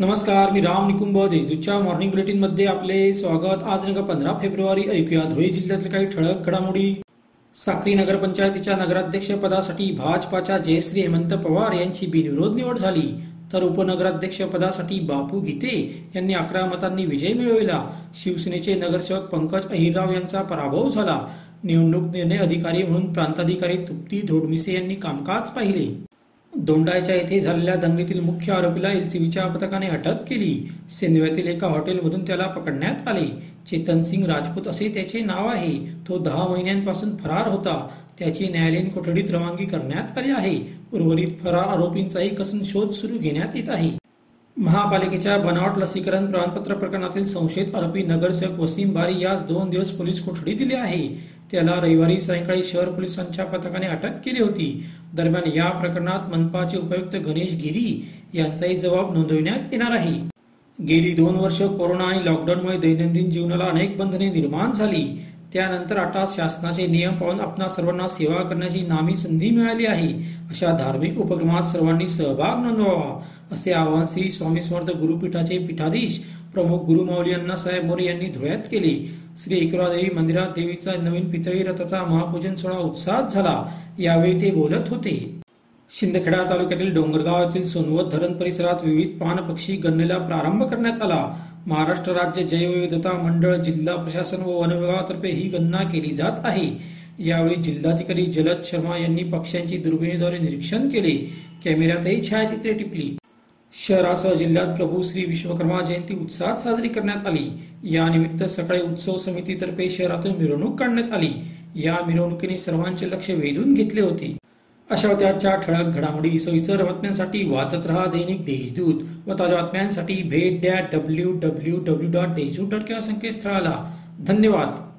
नमस्कार मी राम निकुंभ देशदूतच्या मॉर्निंग बुलेटिनमध्ये आपले स्वागत. आज दिनांक पंधरा फेब्रुवारी ऐकूया धुळे जिल्ह्यातील काही ठळक घडामोडी. साक्री नगरपंचायतीच्या नगराध्यक्ष पदासाठी भाजपाच्या जयश्री हेमंत पवार यांची बिनविरोध निवड झाली. तर उपनगराध्यक्ष पदासाठी बापू गीते यांनी अकरा मतांनी विजय मिळविला. शिवसेनेचे नगरसेवक पंकज अहिरराव यांचा पराभव झाला. निवडणूक निर्णय अधिकारी म्हणून प्रांताधिकारी तुप्ती धोडमिसे यांनी कामकाज पाहिले. दोंडायच्या येथे झालेल्या दंगलीतील मुख्य आरोपीला एलसीबीच्या पथकाने अटक केली. सिन्व्यातील एका हॉटेलमधून त्याला पकडण्यात आले. चेतन सिंग राजपूत असे त्याचे नाव आहे. तो दहा महिन्यांपासून फरार होता. त्याची न्यायालयीन कोठडीत रवानगी करण्यात आली आहे. उर्वरित फरार आरोपींचाही कसून शोध सुरू घेण्यात येत आहे. महापालिकेच्या बनावट लसीकरण प्रमाणपत्र प्रकरणातील संशयित आरोपी नगरसेवक वसीम बारी यास दोन दिवस पोलीस कोठडी दिली आहे. त्याला रविवारी सायंकाळी शहर पोलिसांच्या पथकाने अटक केली होती. दरम्यान या प्रकरणात मनपाचे उपायुक्त गणेश गिरी यांचाही जबाब नोंदविण्यात येणार आहे. गेली दोन वर्ष कोरोना आणि लॉकडाऊनमुळे दैनंदिन जीवनाला अनेक बंधने निर्माण झाली. त्यानंतर आता शासनाचे नियम पाहून आपणा सर्वांना सेवा करण्याची नामी संधी मिळाली आहे. अशा धार्मिक उपक्रमात सर्वांनी सहभाग नोंदवावा असे आवाहन श्री स्वामी समर्थ गुरुपीठाचे पीठाधीश प्रमुख गुरुमाऊली अण्णासाहेब मोरे यांनी धुळ्यात केले. श्री एकरादेवी मंदिरात देवीचा नवीन पितळी रथाचा महापूजन सोहळा उत्साहात झाला. यावेळी ते बोलत होते. शिंदखेडा तालुक्यातील डोंगरगाव येथील सोनवत धरण परिसरात विविध पान पक्षी गणनेला प्रारंभ करण्यात आला. महाराष्ट्र राज्य जैवविविधता मंडळ जिल्हा प्रशासन व वन विभागातर्फे ही गणना केली जात आहे. यावेळी जिल्हाधिकारी जलद शर्मा यांनी पक्ष्यांची दुर्बिणीद्वारे निरीक्षण केले. कॅमेऱ्यातही छायाचित्रे टिपली. शहरासह जिल्ह्यात प्रभू श्री विश्वकर्मा जयंती उत्साहात साजरी करण्यात आली. यानिमित्त सकाळी उत्सव समितीतर्फे शहरातून मिरवणूक काढण्यात आली. या मिरवणुकीने सर्वांचे लक्ष वेधून घेतले होते. अशा त्याच्या ठळक घडामोडी सविस्तर बातम्यांसाठी वाचत रहा दैनिक देशदूत व ताज्या बातम्यांसाठी भेट द्या W W W dot Deshdoot dot संकेतस्थळाला. धन्यवाद.